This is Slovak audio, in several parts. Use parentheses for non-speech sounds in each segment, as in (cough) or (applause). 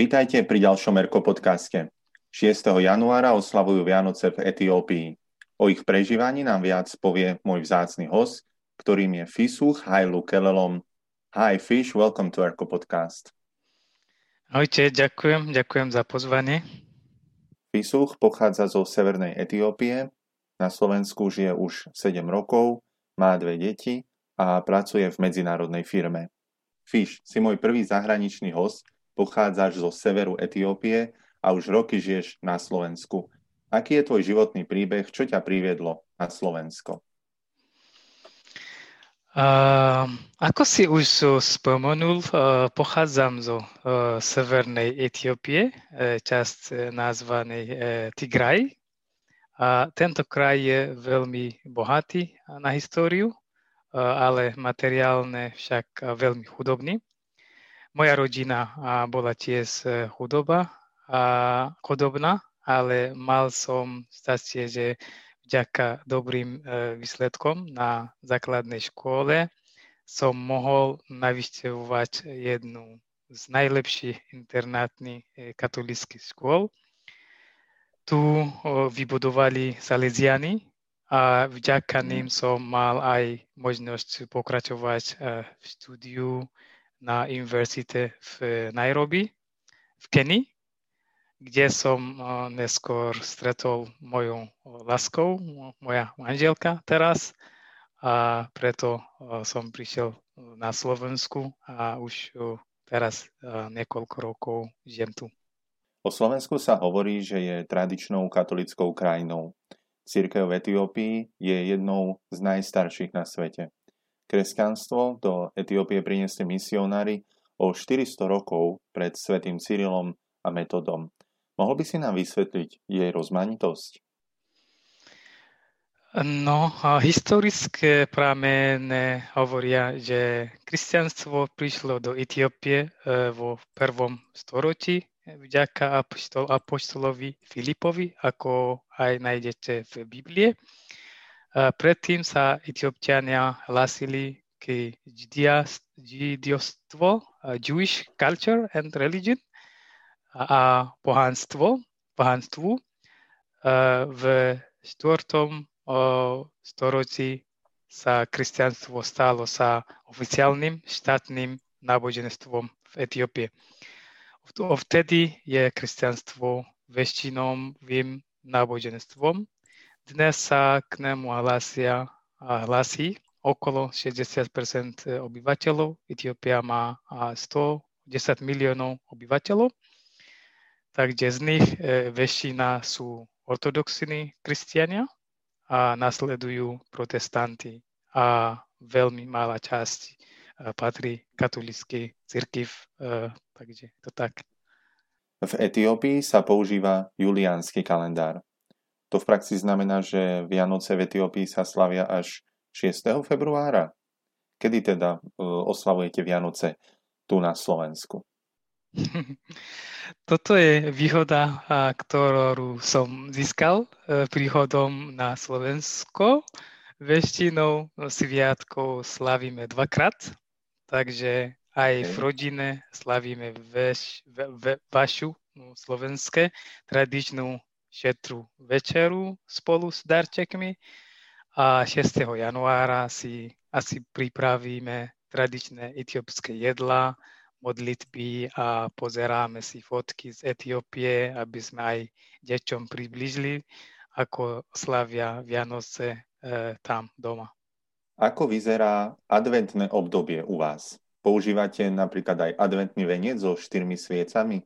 Vítajte pri ďalšom Erko podcaste. 6. januára oslavujú Vianoce v Etiópii. O ich prežívaní nám viac povie môj vzácny host, ktorým je Fisuch Hailu Kelelom. Hi Fish, welcome to Erko podcast. Ahojte, ďakujem, ďakujem za pozvanie. Fisuch pochádza zo severnej Etiópie, na Slovensku žije už 7 rokov, má dve deti a pracuje v medzinárodnej firme. Fish, si môj prvý zahraničný host, pochádzaš zo severu Etiópie a už roky žiješ na Slovensku. Aký je tvoj životný príbeh? Čo ťa priviedlo na Slovensko? Uh, ako si už spomenul, uh, pochádzam zo uh, severnej Etiópie, uh, časť uh, nazvanej Tigraj. A tento kraj je veľmi bohatý na históriu ale materiálne však veľmi chudobný. Moja rodina bola tiež e, chudoba chudobná, ale mal som šťastie, že vďaka dobrým e, výsledkom na základnej škole som mohol navyštevovať jednu z najlepších internátnych e, katolických škôl. Tu vybudovali Salesiani, a vďaka ním som mal aj možnosť pokračovať v štúdiu na univerzite v Nairobi, v Kenii, kde som eh, neskôr stretol moju láskou, moja manželka teraz a preto eh, som prišiel na Slovensku a už teraz niekoľko rokov žijem tu. O Slovensku sa hovorí, že je tradičnou katolickou krajinou. Církev v Etiópii je jednou z najstarších na svete. Kresťanstvo do Etiópie priniesli misionári o 400 rokov pred svätým Cyrilom a Metodom. Mohol by si nám vysvetliť jej rozmanitosť? No, historické pramene hovoria, že kresťanstvo prišlo do Etiópie e, vo prvom storočí vďaka apoštol, apoštolovi Filipovi, ako aj nájdete v Biblie. Predtým sa etiopčania hlasili k židiostvo, Jewish culture and religion a pohanstvo, pohanstvu. V štvrtom storočí sa kresťanstvo stalo sa oficiálnym štátnym náboženstvom v Etiópie. Vtedy je kresťanstvo väčšinovým náboženstvom. Dnes sa k nemu hlasia, hlasí okolo 60% obyvateľov. Etiópia má 110 miliónov obyvateľov, takže z nich e, väčšina sú ortodoxní kresťania a nasledujú protestanti a veľmi malá časť patrí katolíckej cirkiv, e, takže to tak. V Etiópii sa používa juliánsky kalendár. To v praxi znamená, že Vianoce v Etiópii sa slavia až 6. februára. Kedy teda e, oslavujete Vianoce tu na Slovensku? (laughs) Toto je výhoda, ktorú som získal e, príchodom na Slovensko. Väčšinou sviatkov slavíme dvakrát Takže aj v rodine slavíme veš, ve, ve, vašu no, slovenské tradičnú šetru večeru spolu s darčekmi a 6. januára si asi pripravíme tradičné etiópske jedla, modlitby a pozeráme si fotky z Etiópie, aby sme aj deťom približili, ako slavia Vianoce e, tam doma. Ako vyzerá adventné obdobie u vás? Používate napríklad aj adventný veniec so štyrmi sviecami?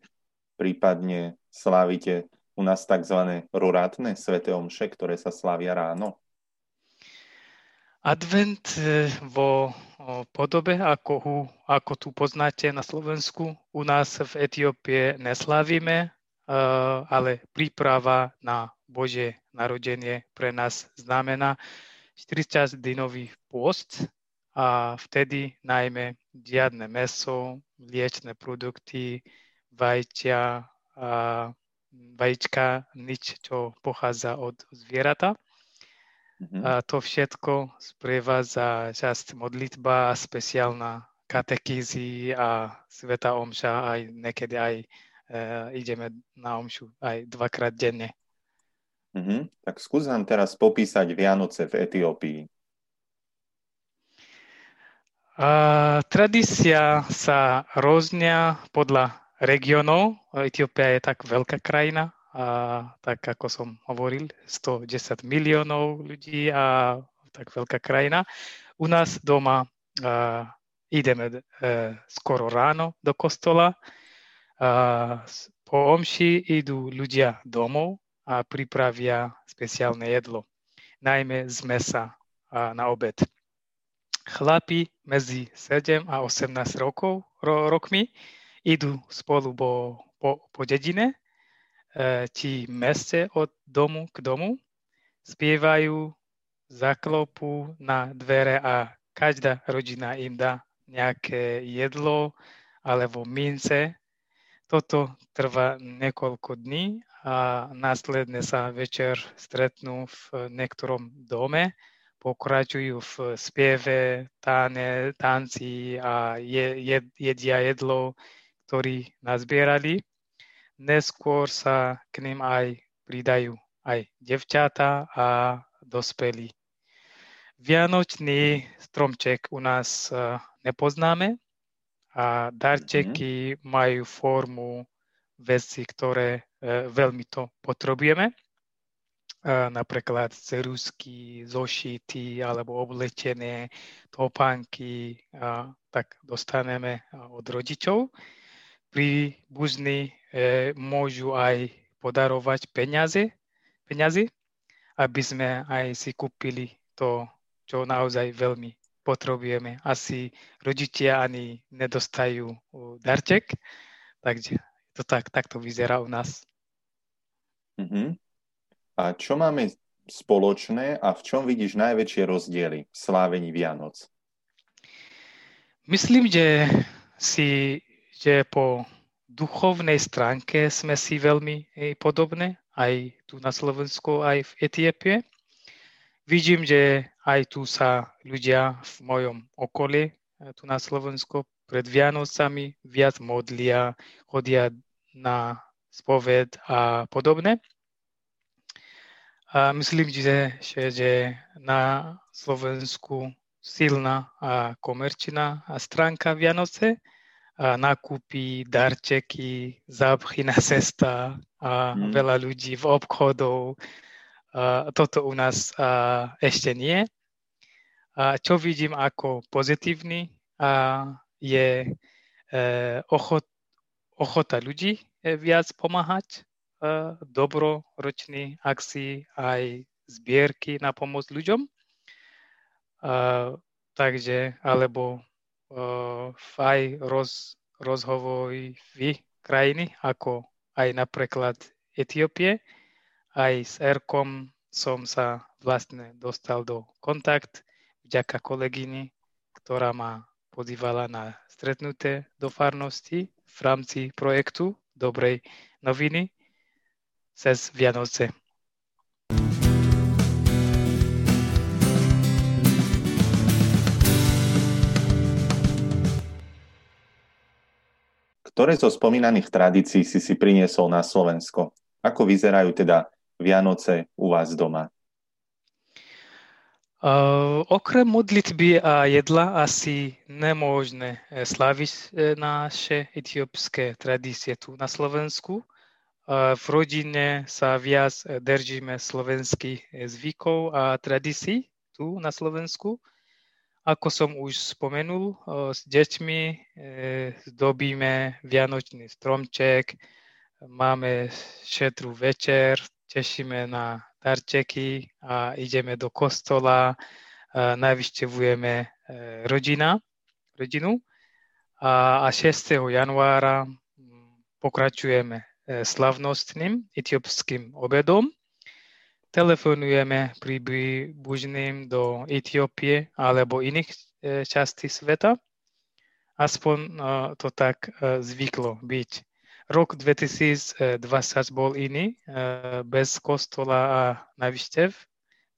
Prípadne slávite u nás tzv. rorátne sveté omše, ktoré sa slávia ráno? Advent e, vo podobe, ako, ako tu poznáte na Slovensku, u nás v Etiópie neslávime, e, ale príprava na Bože narodenie pre nás znamená, 40-dinový pôst a vtedy najmä žiadne meso, liečné produkty, vajťa, a vajíčka, nič, čo pochádza od zvierata. Mm-hmm. A to všetko sprevádza časť modlitba, speciálna katekízy a sveta omša, aj niekedy aj ideme na omšu aj dvakrát denne. Uh-huh. Tak skús nám teraz popísať Vianoce v Etiópii. Uh, tradícia sa roznia podľa regionov. Etiópia je tak veľká krajina, a tak ako som hovoril, 110 miliónov ľudí a tak veľká krajina. U nás doma uh, ideme uh, skoro ráno do kostola. Uh, po omši idú ľudia domov a pripravia speciálne jedlo, najmä z mesa uh, na obed chlapi medzi 7 a 18 rokov, ro, rokmi idú spolu po, po, po dedine, e, či meste od domu k domu, spievajú, zaklopú na dvere a každá rodina im dá nejaké jedlo alebo mince. Toto trvá niekoľko dní a následne sa večer stretnú v niektorom dome pokračujú v spieve, táne, tanci a je, je, jedia jedlo, ktorý nazbierali. Neskôr sa k ním aj pridajú aj devčata a dospelí. Vianočný stromček u nás e, nepoznáme a darčeky mm-hmm. majú formu veci, ktoré e, veľmi to potrebujeme napríklad cerusky, zošity alebo oblečené topánky, tak dostaneme od rodičov. Príbuzní e, môžu aj podarovať peniaze, peniaze, aby sme aj si kúpili to, čo naozaj veľmi potrebujeme. Asi rodičia ani nedostajú darček, takže to tak, tak to vyzerá u nás. Mm-hmm. A čo máme spoločné a v čom vidíš najväčšie rozdiely v slávení Vianoc? Myslím, že si, že po duchovnej stránke sme si veľmi podobné, aj tu na Slovensku, aj v Etiópie. Vidím, že aj tu sa ľudia v mojom okolí, eh, tu na Slovensku, pred Vianocami viac modlia, chodia na spoved a podobne. A myslím, že, že, že na Slovensku silná a komerčná stránka Vianoce, nakúpi darčeky, zápchy na cesta a mm. veľa ľudí v obchodov. Toto u nás ešte nie. A čo vidím ako pozitívny, je e, ochot, ochota ľudí e, viac pomáhať dobroročný akcii aj zbierky na pomoc ľuďom. Takže, alebo aj roz, rozhovory v krajiny, ako aj napríklad Etiópie. Aj s ERKom som sa vlastne dostal do kontakt vďaka kolegyni, ktorá ma pozývala na stretnuté do farnosti v rámci projektu Dobrej noviny cez Vianoce. Ktoré zo spomínaných tradícií si si priniesol na Slovensko? Ako vyzerajú teda Vianoce u vás doma? Uh, okrem modlitby a jedla asi nemôžne eh, slaviť eh, naše etiópske tradície tu na Slovensku v rodine sa viac e, držíme slovenských e, zvykov a tradícií tu na Slovensku. Ako som už spomenul, s deťmi e, zdobíme vianočný stromček, máme šetrú večer, tešíme na darčeky a ideme do kostola, navštevujeme rodina, rodinu a 6. januára pokračujeme slavnostným etiópskym obedom. Telefonujeme príbuzným do Etiópie alebo iných častí sveta. Aspoň to tak zvyklo byť. Rok 2020 bol iný, bez kostola a návštev,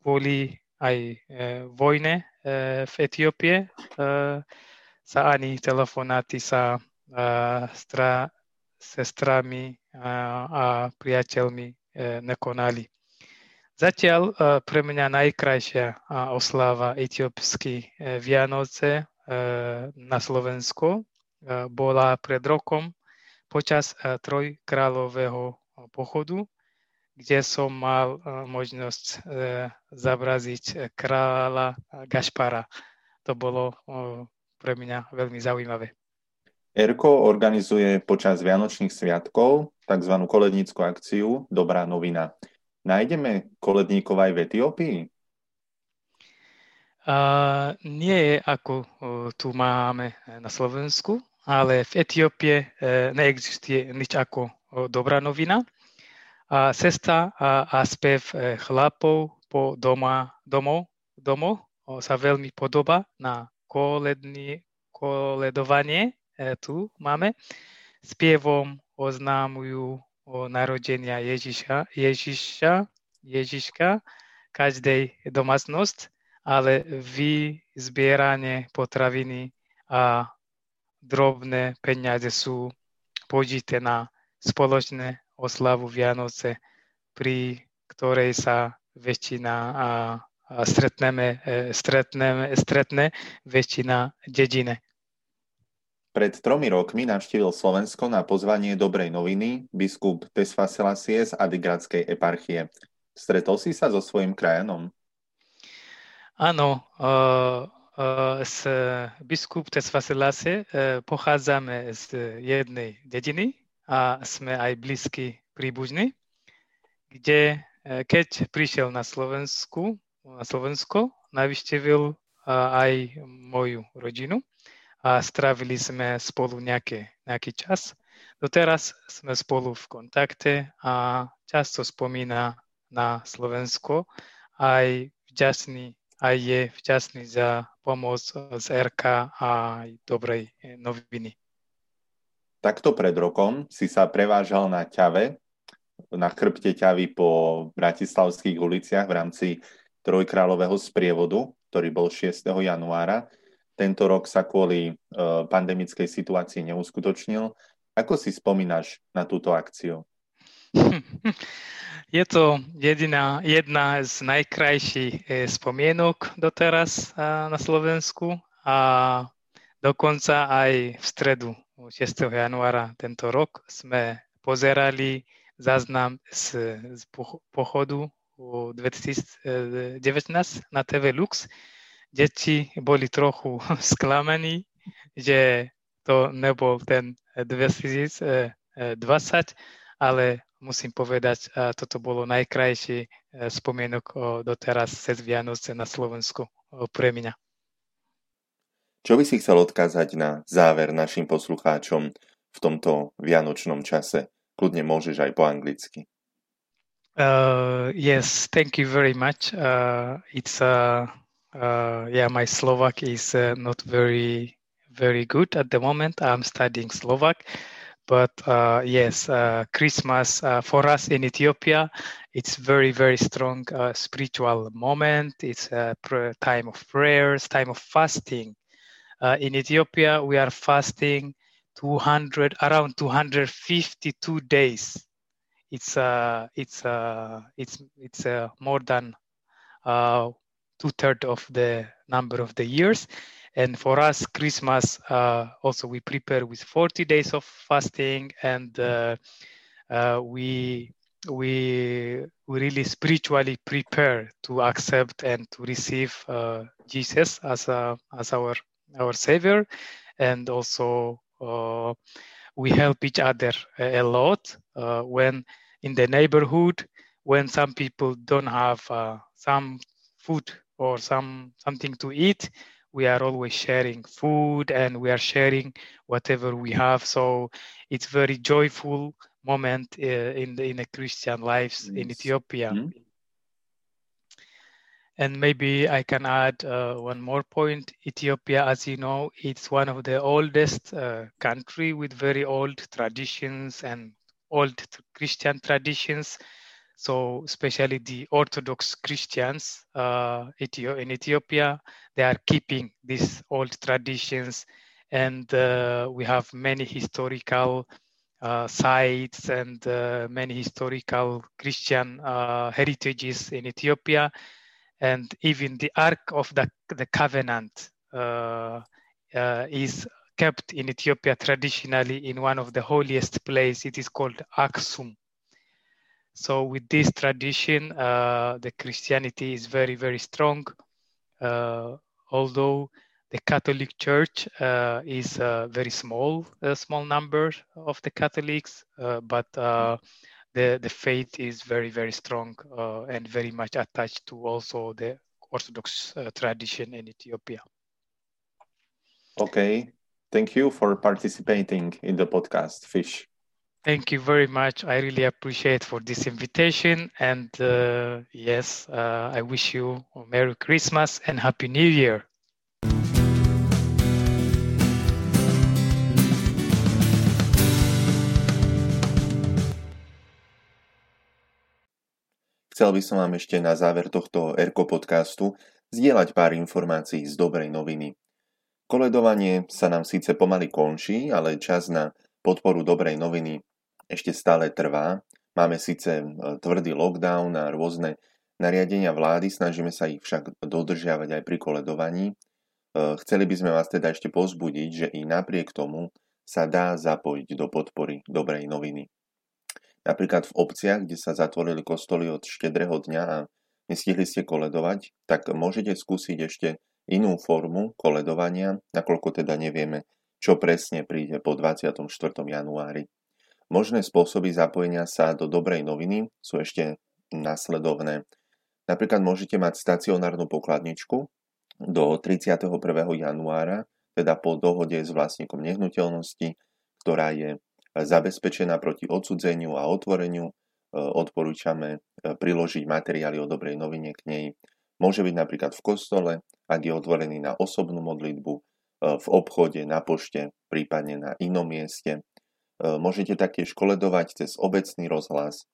kvôli aj vojne v Etiópie sa ani telefonáty sa sestrami a priateľmi nekonali. Zatiaľ pre mňa najkrajšia oslava etiópsky Vianoce na Slovensku bola pred rokom počas trojkráľového pochodu, kde som mal možnosť zabraziť kráľa Gašpara. To bolo pre mňa veľmi zaujímavé. ERKO organizuje počas Vianočných sviatkov tzv. kolednícku akciu Dobrá novina. Nájdeme koledníkov aj v Etiópii? Uh, nie ako uh, tu máme na Slovensku, ale v Etiópie uh, neexistuje nič ako uh, dobrá novina. A cesta a, a spev uh, chlapov po doma, domov, domov sa veľmi podoba na kolední, koledovanie E, tu máme, spievom oznámujú o narodenia Ježiša, Ježiša, Ježiška každej domácnosť, ale vy zbieranie potraviny a drobné peniaze sú použité na spoločné oslavu Vianoce, pri ktorej sa väčšina a, a stretneme, e, stretneme, stretne väčšina dedine. Pred tromi rokmi navštívil Slovensko na pozvanie Dobrej noviny biskup Tesfasilasie z Adigradskej eparchie. Stretol si sa so svojím krajanom? Áno, uh, s biskup Tesfasilasie uh, pochádzame z jednej dediny a sme aj blízky príbuzní, kde keď prišiel na Slovensku, na Slovensko, navštívil aj moju rodinu a strávili sme spolu nejaké, nejaký čas. Doteraz sme spolu v kontakte a často spomína na Slovensko. Aj vďačný, aj je vďačný za pomoc z RK a aj dobrej noviny. Takto pred rokom si sa prevážal na ťave, na chrbte ťavy po bratislavských uliciach v rámci trojkráľového sprievodu, ktorý bol 6. januára. Tento rok sa kvôli uh, pandemickej situácii neuskutočnil. Ako si spomínaš na túto akciu? (laughs) Je to jediná, jedna z najkrajších eh, spomienok doteraz uh, na Slovensku a dokonca aj v stredu 6. januára tento rok sme pozerali záznam z, z pochodu 2019 na TV Lux, deti boli trochu (laughs) sklamaní, že to nebol ten 2020, ale musím povedať, toto bolo najkrajší e, spomienok doteraz cez Vianoce na Slovensku pre mňa. Čo by si chcel odkázať na záver našim poslucháčom v tomto vianočnom čase? Kľudne môžeš aj po anglicky. Uh, yes, thank you very much. Uh, it's a uh, uh, yeah, my Slovak is uh, not very very good at the moment. I'm studying Slovak, but uh, yes, uh, Christmas uh, for us in Ethiopia, it's very very strong uh, spiritual moment. It's a time of prayers, time of fasting. in Ethiopia, we are fasting 200 around 252 days. It's uh, it's uh, it's it's uh, more than uh, two thirds of the number of the years. And for us, Christmas uh, also we prepare with 40 days of fasting, and uh, uh, we we we really spiritually prepare to accept and to receive uh, Jesus as a, as our our Savior, and also uh, we help each other a lot uh, when in the neighborhood when some people don't have some food or some something to eat we are always sharing food and we are sharing whatever we have so it's very joyful moment uh, in the in a christian lives yes. in ethiopia mm-hmm. and maybe i can add uh, one more point ethiopia as you know it's one of the oldest uh, country with very old traditions and old christian traditions so especially the Orthodox Christians uh, in Ethiopia, they are keeping these old traditions, and uh, we have many historical uh, sites and uh, many historical Christian uh, heritages in Ethiopia, and even the Ark of the, the Covenant uh, is kept in Ethiopia traditionally in one of the holiest places. It is called Aksum. So with this tradition, uh, the Christianity is very, very strong. although the Catholic Church uh, is a very small, a small number of the Catholics, uh, but uh, the the faith is very very strong uh, and very much attached to also the Orthodox uh, tradition in Ethiopia. Okay, thank you for participating in the podcast, Fish. Thank you very much. I really appreciate for this invitation, and uh, yes, I wish you a Merry Christmas and Happy New Year. Chcel by som vám ešte na záver tohto Erko podcastu zdieľať pár informácií z dobrej noviny. Koledovanie sa nám síce pomaly končí, ale čas na podporu dobrej noviny ešte stále trvá. Máme síce e, tvrdý lockdown a rôzne nariadenia vlády, snažíme sa ich však dodržiavať aj pri koledovaní. E, chceli by sme vás teda ešte pozbudiť, že i napriek tomu sa dá zapojiť do podpory dobrej noviny. Napríklad v obciach, kde sa zatvorili kostoly od štedrého dňa a nestihli ste koledovať, tak môžete skúsiť ešte inú formu koledovania, nakoľko teda nevieme, čo presne príde po 24. januári. Možné spôsoby zapojenia sa do dobrej noviny sú ešte nasledovné. Napríklad môžete mať stacionárnu pokladničku do 31. januára, teda po dohode s vlastníkom nehnuteľnosti, ktorá je zabezpečená proti odsudzeniu a otvoreniu. E, odporúčame e, priložiť materiály o dobrej novine k nej. Môže byť napríklad v kostole, ak je otvorený na osobnú modlitbu, e, v obchode, na pošte, prípadne na inom mieste. Môžete taktiež koledovať cez obecný rozhlas,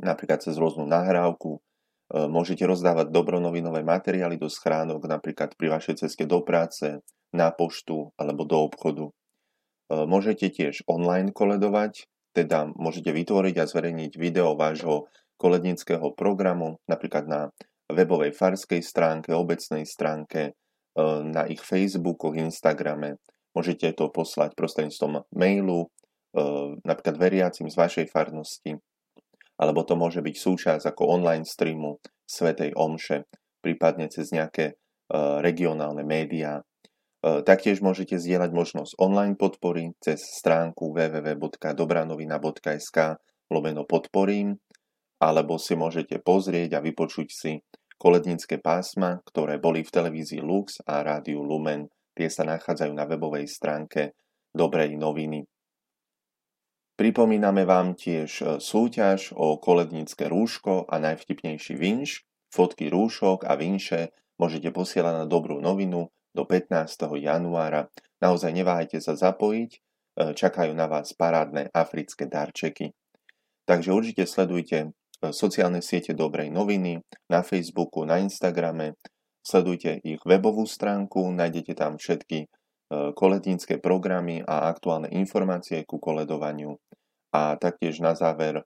napríklad cez rôznu nahrávku. Môžete rozdávať dobronovinové materiály do schránok, napríklad pri vašej ceste do práce, na poštu alebo do obchodu. E, môžete tiež online koledovať, teda môžete vytvoriť a zverejniť video vášho kolednického programu, napríklad na webovej farskej stránke, obecnej stránke, e, na ich Facebooku, Instagrame. Môžete to poslať prostredníctvom mailu, e, napríklad veriacim z vašej farnosti, alebo to môže byť súčasť ako online streamu Svetej Omše, prípadne cez nejaké regionálne médiá E, taktiež môžete zdieľať možnosť online podpory cez stránku www.dobranovina.sk lomeno podporím, alebo si môžete pozrieť a vypočuť si kolednícke pásma, ktoré boli v televízii Lux a rádiu Lumen. Tie sa nachádzajú na webovej stránke Dobrej noviny. Pripomíname vám tiež e, súťaž o kolednícke rúško a najvtipnejší vinš. Fotky rúšok a vinše môžete posielať na dobrú novinu do 15. januára. Naozaj neváhajte sa zapojiť, e, čakajú na vás parádne africké darčeky. Takže určite sledujte e, sociálne siete Dobrej noviny na Facebooku, na Instagrame, sledujte ich webovú stránku, nájdete tam všetky kolednícke programy a aktuálne informácie ku koledovaniu. A taktiež na záver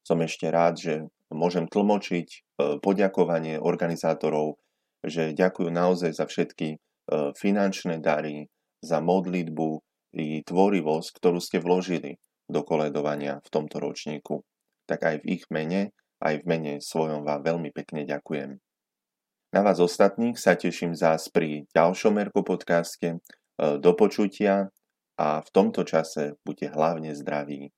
som ešte rád, že môžem tlmočiť poďakovanie organizátorov že ďakujú naozaj za všetky e, finančné dary, za modlitbu i tvorivosť, ktorú ste vložili do koledovania v tomto ročníku. Tak aj v ich mene, aj v mene svojom vám veľmi pekne ďakujem. Na vás ostatných sa teším zás pri ďalšom Merko podcaste. E, do počutia a v tomto čase buďte hlavne zdraví.